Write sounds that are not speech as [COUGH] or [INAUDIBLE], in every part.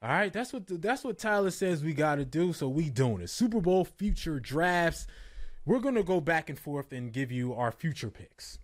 All right, that's what the, that's what Tyler says we got to do. So we doing it. Super Bowl future drafts. We're gonna go back and forth and give you our future picks.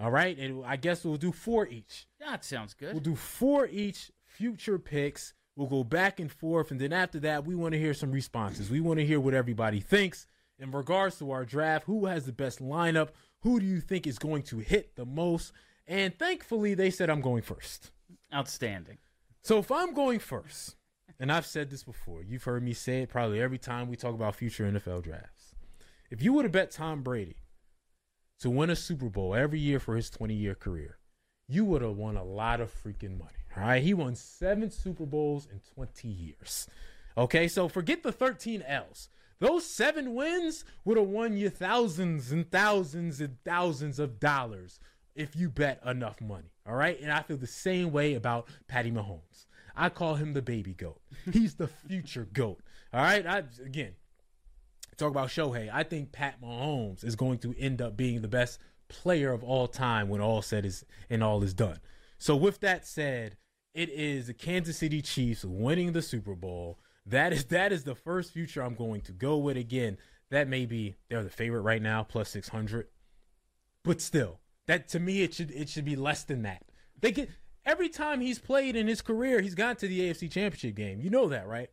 All right, and I guess we'll do four each. That sounds good. We'll do four each future picks. We'll go back and forth, and then after that, we want to hear some responses. We want to hear what everybody thinks in regards to our draft. Who has the best lineup? Who do you think is going to hit the most? And thankfully, they said I'm going first. Outstanding. So if I'm going first, and I've said this before, you've heard me say it probably every time we talk about future NFL drafts. If you would have bet Tom Brady to win a Super Bowl every year for his 20 year career, you would have won a lot of freaking money. All right. He won seven Super Bowls in 20 years. Okay. So forget the 13 L's. Those seven wins would have won you thousands and thousands and thousands of dollars if you bet enough money. All right. And I feel the same way about Patty Mahomes. I call him the baby goat. [LAUGHS] He's the future goat. All right. I again talk about Shohei. I think Pat Mahomes is going to end up being the best player of all time when all said is and all is done. So with that said, it is the Kansas City Chiefs winning the Super Bowl. That is that is the first future I'm going to go with. Again, that may be they're the favorite right now, plus six hundred. But still, that to me it should it should be less than that. They get every time he's played in his career, he's gone to the AFC Championship game. You know that, right?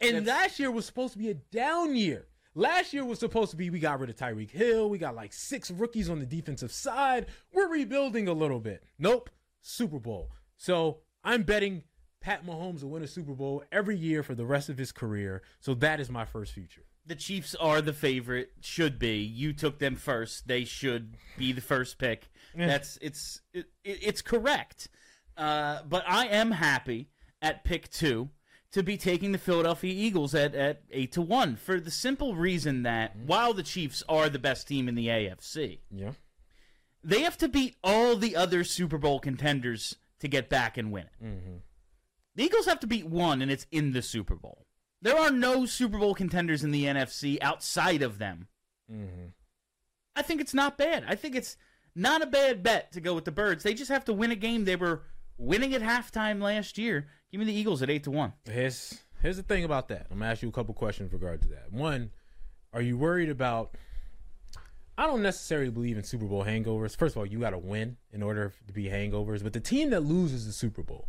And last year was supposed to be a down year. Last year was supposed to be we got rid of Tyreek Hill. We got like six rookies on the defensive side. We're rebuilding a little bit. Nope. Super Bowl. So I'm betting Pat Mahomes will win a Super Bowl every year for the rest of his career. So that is my first future. The Chiefs are the favorite. Should be. You took them first. They should be the first pick. That's it's it, it's correct. Uh, but I am happy at pick two to be taking the Philadelphia Eagles at, at eight to one for the simple reason that while the Chiefs are the best team in the AFC, Yeah. they have to beat all the other Super Bowl contenders to get back and win it. The Eagles have to beat one, and it's in the Super Bowl. There are no Super Bowl contenders in the NFC outside of them. Mm-hmm. I think it's not bad. I think it's not a bad bet to go with the Birds. They just have to win a game they were winning at halftime last year. Give me the Eagles at eight to one. Here's here's the thing about that. I'm gonna ask you a couple questions with regard to that. One, are you worried about? I don't necessarily believe in Super Bowl hangovers. First of all, you got to win in order to be hangovers. But the team that loses the Super Bowl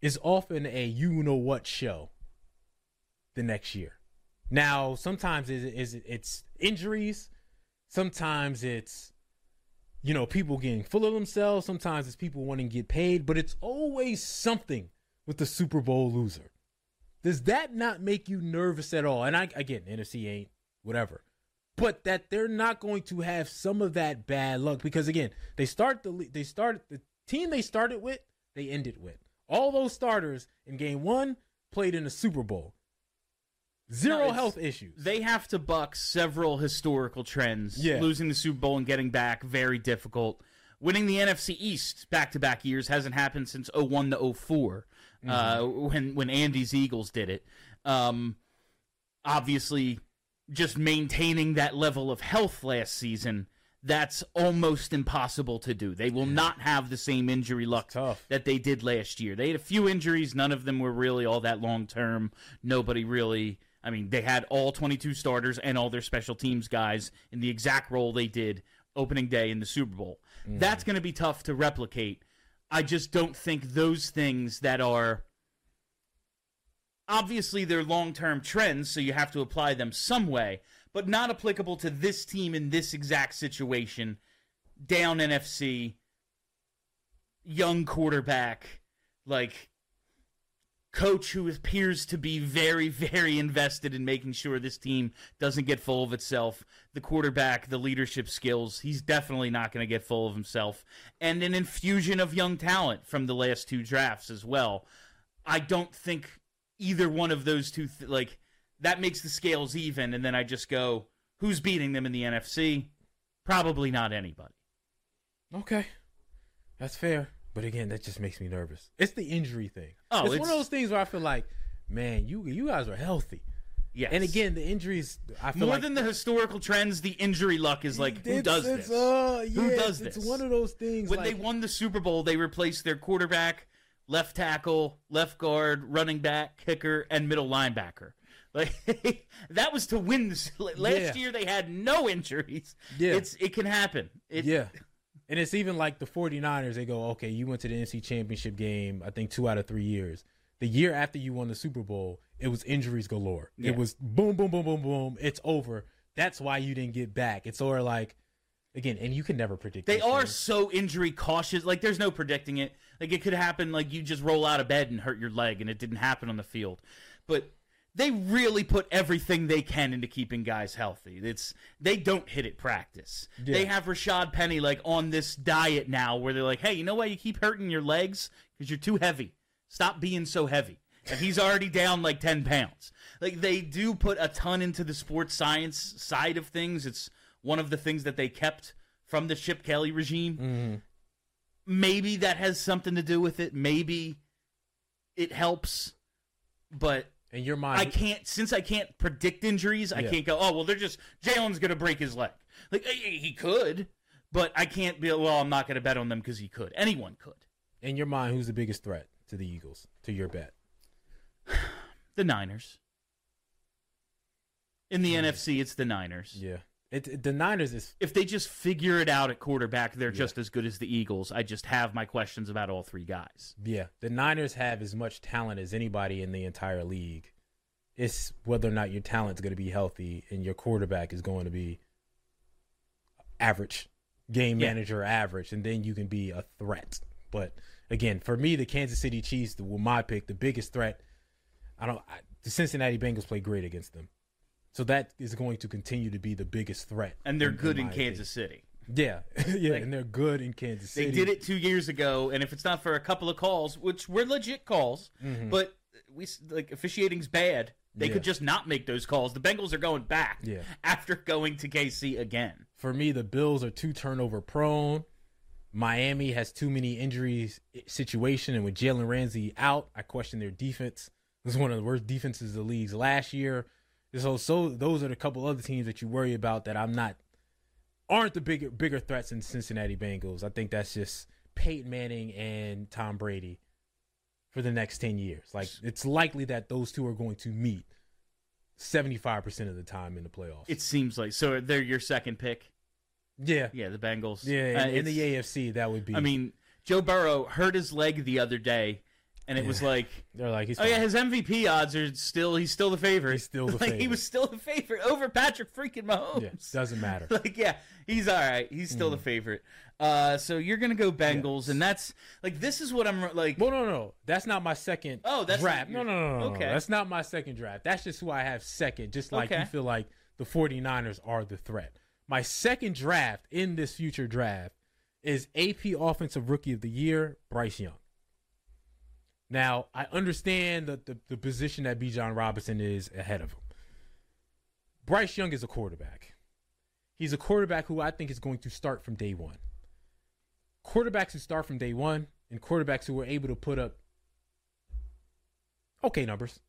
is often a you know what show the next year. Now, sometimes is it's injuries, sometimes it's you know people getting full of themselves, sometimes it's people wanting to get paid, but it's always something with the Super Bowl loser. Does that not make you nervous at all? And I again, NFC ain't whatever. But that they're not going to have some of that bad luck because again, they start the they started the team they started with, they ended with. All those starters in game 1 played in the Super Bowl. Zero it's- health issues. They have to buck several historical trends. Yeah. Losing the Super Bowl and getting back, very difficult. Winning the NFC East back to back years hasn't happened since 01 to 4 uh, when, when Andy's Eagles did it. Um, obviously, just maintaining that level of health last season, that's almost impossible to do. They will not have the same injury luck tough. that they did last year. They had a few injuries, none of them were really all that long term. Nobody really I mean, they had all 22 starters and all their special teams guys in the exact role they did opening day in the Super Bowl. Mm-hmm. That's going to be tough to replicate. I just don't think those things that are obviously they're long-term trends, so you have to apply them some way, but not applicable to this team in this exact situation. Down NFC, young quarterback, like coach who appears to be very, [LAUGHS] very invested in making sure this team doesn't get full of itself. The quarterback, the leadership skills, he's definitely not going to get full of himself. And an infusion of young talent from the last two drafts as well. I don't think either one of those two, th- like, that makes the scales even. And then I just go, who's beating them in the NFC? Probably not anybody. Okay. That's fair. But again, that just makes me nervous. It's the injury thing. Oh, it's, one of those things where I feel like, man, you you guys are healthy. Yes. And again, the injuries. I feel more like than the historical trends, the injury luck is like, who does it's, this? Uh, yeah, Who does it's, this? It's one of those things. when like, they won the Super Bowl, they replaced their quarterback left tackle, left guard, running back, kicker, and middle linebacker. [LAUGHS] Like that was to win. This. Last Yeah. year they had no injuries. Yeah. It's it can happen. It, Yeah. And it's even like the 49ers, they go, okay, you went to the NFC Championship game, I think two out of three years. The year after you won the Super Bowl, it was injuries galore. Yeah. It was boom, boom, boom, boom, boom. It's over. That's why you didn't get back. It's sort of like, again, and you can never predict. They are things. so injury cautious. Like there's no predicting it. Like it could happen. Like you just roll out of bed and hurt your leg, and it didn't happen on the field. But they really put everything they can into keeping guys healthy. It's they don't hit it practice. Yeah. They have Rashad Penny like on this diet now, where they're like, hey, you know why you keep hurting your legs? Because you're too heavy. Stop being so heavy. And he's already [LAUGHS] down like 10 pounds. Like they do put a ton into the sports science side of things. It's one of the things that they kept from the Chip Kelly regime. Mhm. Maybe that has something to do with it. Maybe it helps. But In your mind, I can't, since I can't predict injuries, I Yeah. can't go, oh, well, they're just, Jalen's going to break his leg. Like, he he could, but I can't be, well, I'm not going to bet on them because he could. Anyone could. in your mind, who's the biggest threat to the Eagles, to your bet? [SIGHS] The Niners. In the hmm. NFC, it's the Niners. Yeah. It, the Niners is If they just figure it out at quarterback, they're just as good as the Eagles. I just have my questions about all three guys. Yeah, the Niners have as much talent as anybody in the entire league. It's whether or not your talent's going to be healthy and your quarterback is going to be average, game Yeah. manager average, and then you can be a threat. But again, for me, the Kansas City Chiefs were my pick. The biggest threat. I don't. I, the Cincinnati Bengals play great against them, so that is going to continue to be the biggest threat. And they're in- in good in my Kansas City. Yeah, [LAUGHS] yeah, Like- and they're good in Kansas City. They did it two years ago, and if it's not for a couple of calls, which were legit calls, but we like officiating's bad. They Mm-hmm. Yeah. could just not make those calls. The Bengals are going back Yeah. after going to KC again. for me, the Bills are too turnover prone. Miami has too many injuries situation, and with Jalen Ramsey out, I question their defense. This is one of the worst defenses of the leagues last year. So, so those are the couple other teams that you worry about that I'm not aren't the bigger bigger threats in Cincinnati Bengals. I think that's just Peyton Manning and Tom Brady for the next ten years. Like it's likely that those two are going to meet seventy five percent of the time in the playoffs. It seems like so. They're your second pick. yeah, Yeah, the Bengals. Yeah, Uh, in, in the AFC, that would be. I mean, Joe Burrow hurt his leg the other day, and it was like, they're like, he's oh yeah, fine. his MVP odds are still. He's still the favorite. He's still the [LAUGHS] like, He was still the favorite over Patrick freaking Mahomes. yeah, doesn't matter. [LAUGHS] like yeah, he's all right. He's still the favorite. Uh, so you're gonna go Bengals, Mm. Yes. and that's like this is what I'm like. Well, no, no, no, that's not my second. Oh, that's draft. not No, your- no, no, no, no. okay. That's not my second draft. That's just who I have second. Just like Okay. you feel like the 49ers are the threat. My second draft in this future draft is AP Offensive Rookie of the Year, Bryce Young. Now, I understand the, the, the position that Bijan Robinson is ahead of him. Bryce Young is a quarterback. He's a quarterback who I think is going to start from day one. Quarterbacks who start from day one and quarterbacks who are able to put up okay numbers.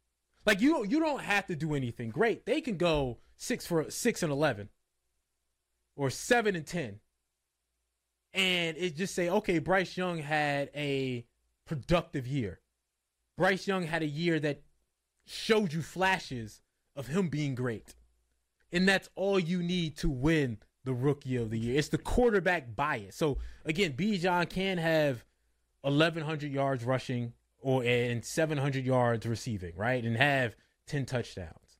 Like you you don't have to do anything great. They can go six for six and eleven or seven and ten. And it just say, okay, Bryce Young had a productive year. Bryce Young had a year that showed you flashes of him being great. And that's all you need to win the rookie of the year. It's the quarterback bias. So again, Bijan can have 1100 yards rushing or and 700 yards receiving, right? And have 10 touchdowns.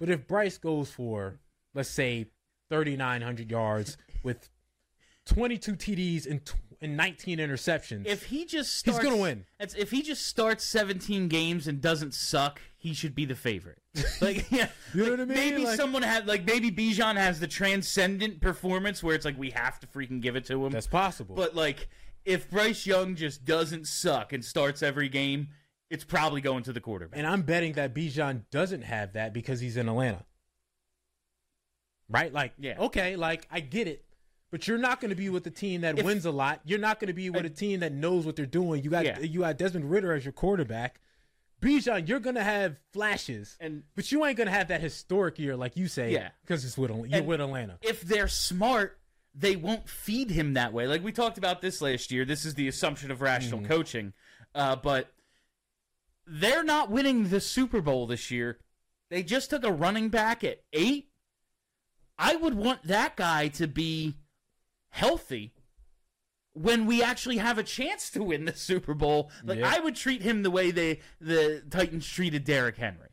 But if Bryce goes for let's say 3900 yards with 22 TDs and, and 19 interceptions, If he just He's gonna win. It's, if he just starts 17 games and doesn't suck, he should be the favorite. [LAUGHS] Like, yeah, You know like, what I mean? Maybe Like- someone had like maybe Bijan has the transcendent performance where it's like we have to freaking give it to him. that's possible. But like, if Bryce Young just doesn't suck and starts every game, it's probably going to the quarterback. And I'm betting that Bijan doesn't have that because he's in Atlanta. Right? Like, Yeah. okay, like I get it. But you're not going to be with the team that If- wins a lot. You're not going to be with a team that knows what they're doing. You got Yeah. you got Desmond Ridder as your quarterback. Bijan, you're going to have flashes, And- but you ain't going to have that historic year like you say. Yeah. because it's with you're with Atlanta. if they're smart, they won't feed him that way. Like we talked about this last year. This is the assumption of rational Mm-hmm. coaching. Uh, but they're not winning the Super Bowl this year. They just took a running back at eight. I would want that guy to be healthy when we actually have a chance to win the Super Bowl. Like Yeah. I would treat him the way they the Titans treated Derrick Henry.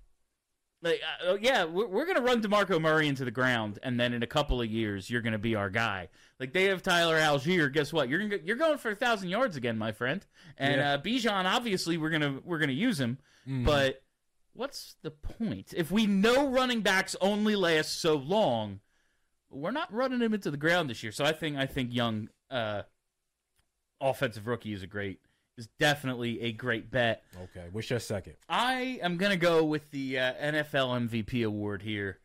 Like, uh, oh, yeah, we're, we're going to run DeMarco Murray into the ground, and then in a couple of years, you're going to be our guy. Like, they have Tyler Allgeier. Guess what? You're gonna, you're going for a thousand yards again, my friend. And Yeah. uh, Bijan, obviously, we're gonna we're gonna use him. Mm-hmm. But what's the point if we know running backs only last so long? We're not running him into the ground this year. So I think I think Young, uh, offensive rookie, is a great is definitely a great bet. Okay, what's your second? I am going to go with the uh, NFL MVP award here,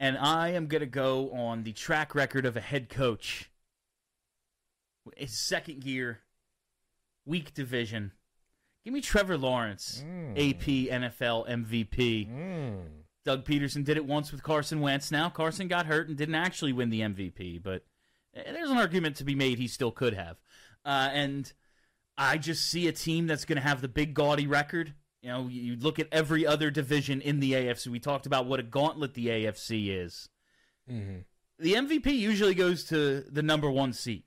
and I am going to go on the track record of a head coach. His second year, weak division. Give me Trevor Lawrence, AP NFL MVP. Mm. Doug Pederson did it once with Carson Wentz. Now Carson got hurt and didn't actually win the MVP, but eh, there's an argument to be made he still could have. Uh, and I just see a team that's going to have the big gaudy record. You know, you look at every other division in the AFC. We talked about what a gauntlet the AFC is. hmm The MVP usually goes to the number one seat.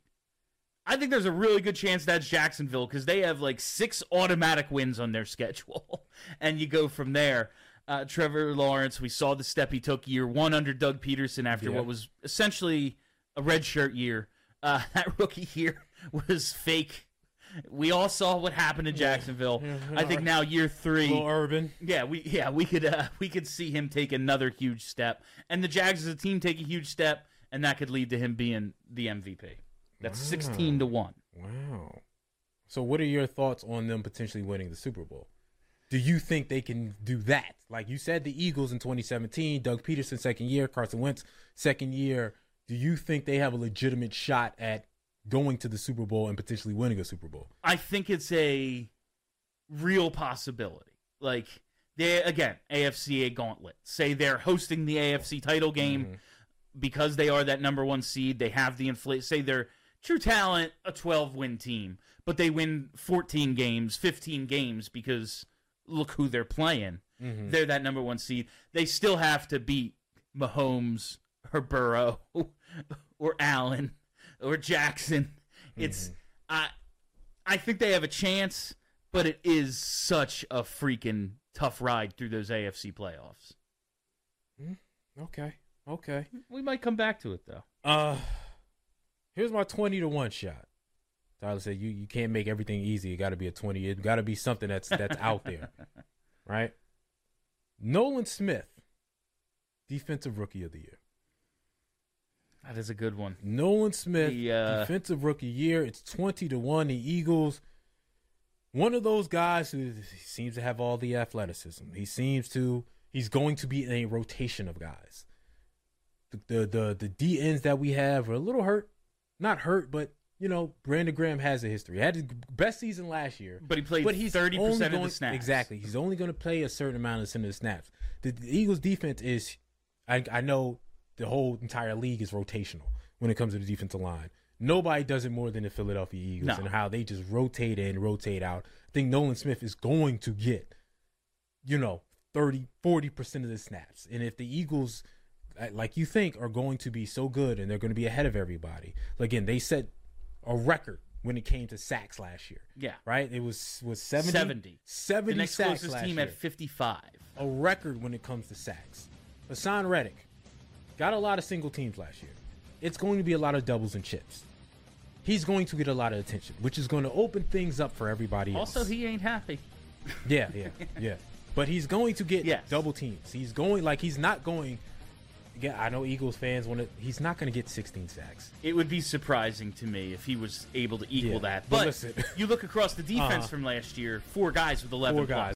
I think there's a really good chance that's Jacksonville because they have like six automatic wins on their [LAUGHS] schedule, and you go from there. Uh, Trevor Lawrence, we saw the step he took year one under Doug Pederson after Yeah. what was essentially a redshirt year. Uh, [LAUGHS] that rookie year was fake. We all saw what happened in Jacksonville. Yeah, I think now year three, urban. yeah, we yeah we could uh, we could see him take another huge step, and the Jags as a team take a huge step, and that could lead to him being the MVP. That's sixteen to one. Wow. So, what are your thoughts on them potentially winning the Super Bowl? Do you think they can do that? Like you said, the Eagles in 2017, Doug Pederson second year, Carson Wentz second year. Do you think they have a legitimate shot at going to the Super Bowl and potentially winning a Super Bowl? I think it's a real possibility. Like they again, AFC a gauntlet. Say they're hosting the AFC title game mm-hmm. because they are that number one seed. They have the inflate. Say they're true talent, a twelve win team, but they win fourteen games, fifteen games because look who they're playing. Mm-hmm. They're that number one seed. They still have to beat Mahomes or Burrow [LAUGHS] or Allen or Jackson. It's mm-hmm. I I think they have a chance, but it is such a freaking tough ride through those AFC playoffs. Mm-hmm. Okay. Okay. We might come back to it though. Uh, here's my 20 to 1 shot. Tyler said you, you can't make everything easy. It got to be a 20. It got to be something that's that's out there. [LAUGHS] Right? Nolan Smith, defensive rookie of the year. That is a good one. Nolan Smith, The, uh, defensive rookie year. It's 20 to 1. The Eagles, one of those guys who seems to have all the athleticism. He seems to, he's going to be in a rotation of guys. The, the, the, the D ends that we have are a little hurt. Not hurt, but, you know, Brandon Graham has a history. He Had his best season last year. But he played But he's 30% only of the going- snaps. Exactly. He's only going to play a certain amount of the snaps. The, the Eagles' defense is, I, I know the whole entire league is rotational when it comes to the defensive line. Nobody does it more than the Philadelphia Eagles No. and how they just rotate in, rotate out. I think Nolan Smith is going to get, you know, 30, 40% of the snaps. And if the Eagles, like you think, are going to be so good and they're going to be ahead of everybody, again, they set a record when it came to sacks last year Yeah. right? It was was 70 70. 70 The next sacks closest last team year. at 55. a record when it comes to sacks. Haason Reddick got a lot of single teams last year. It's going to be a lot of doubles and chips. He's going to get a lot of attention, which is going to open things up for everybody else. Also, he ain't happy. yeah, yeah, yeah. [LAUGHS] But he's going to get Yes. double teams. He's going like he's not going. Yeah, I know Eagles fans want to. He's not going to get 16 sacks. It would be surprising to me if he was able to equal Yeah, that. but But listen. you look across the [LAUGHS] defense Uh-huh. from last year, four guys with 11 Four plus. guys.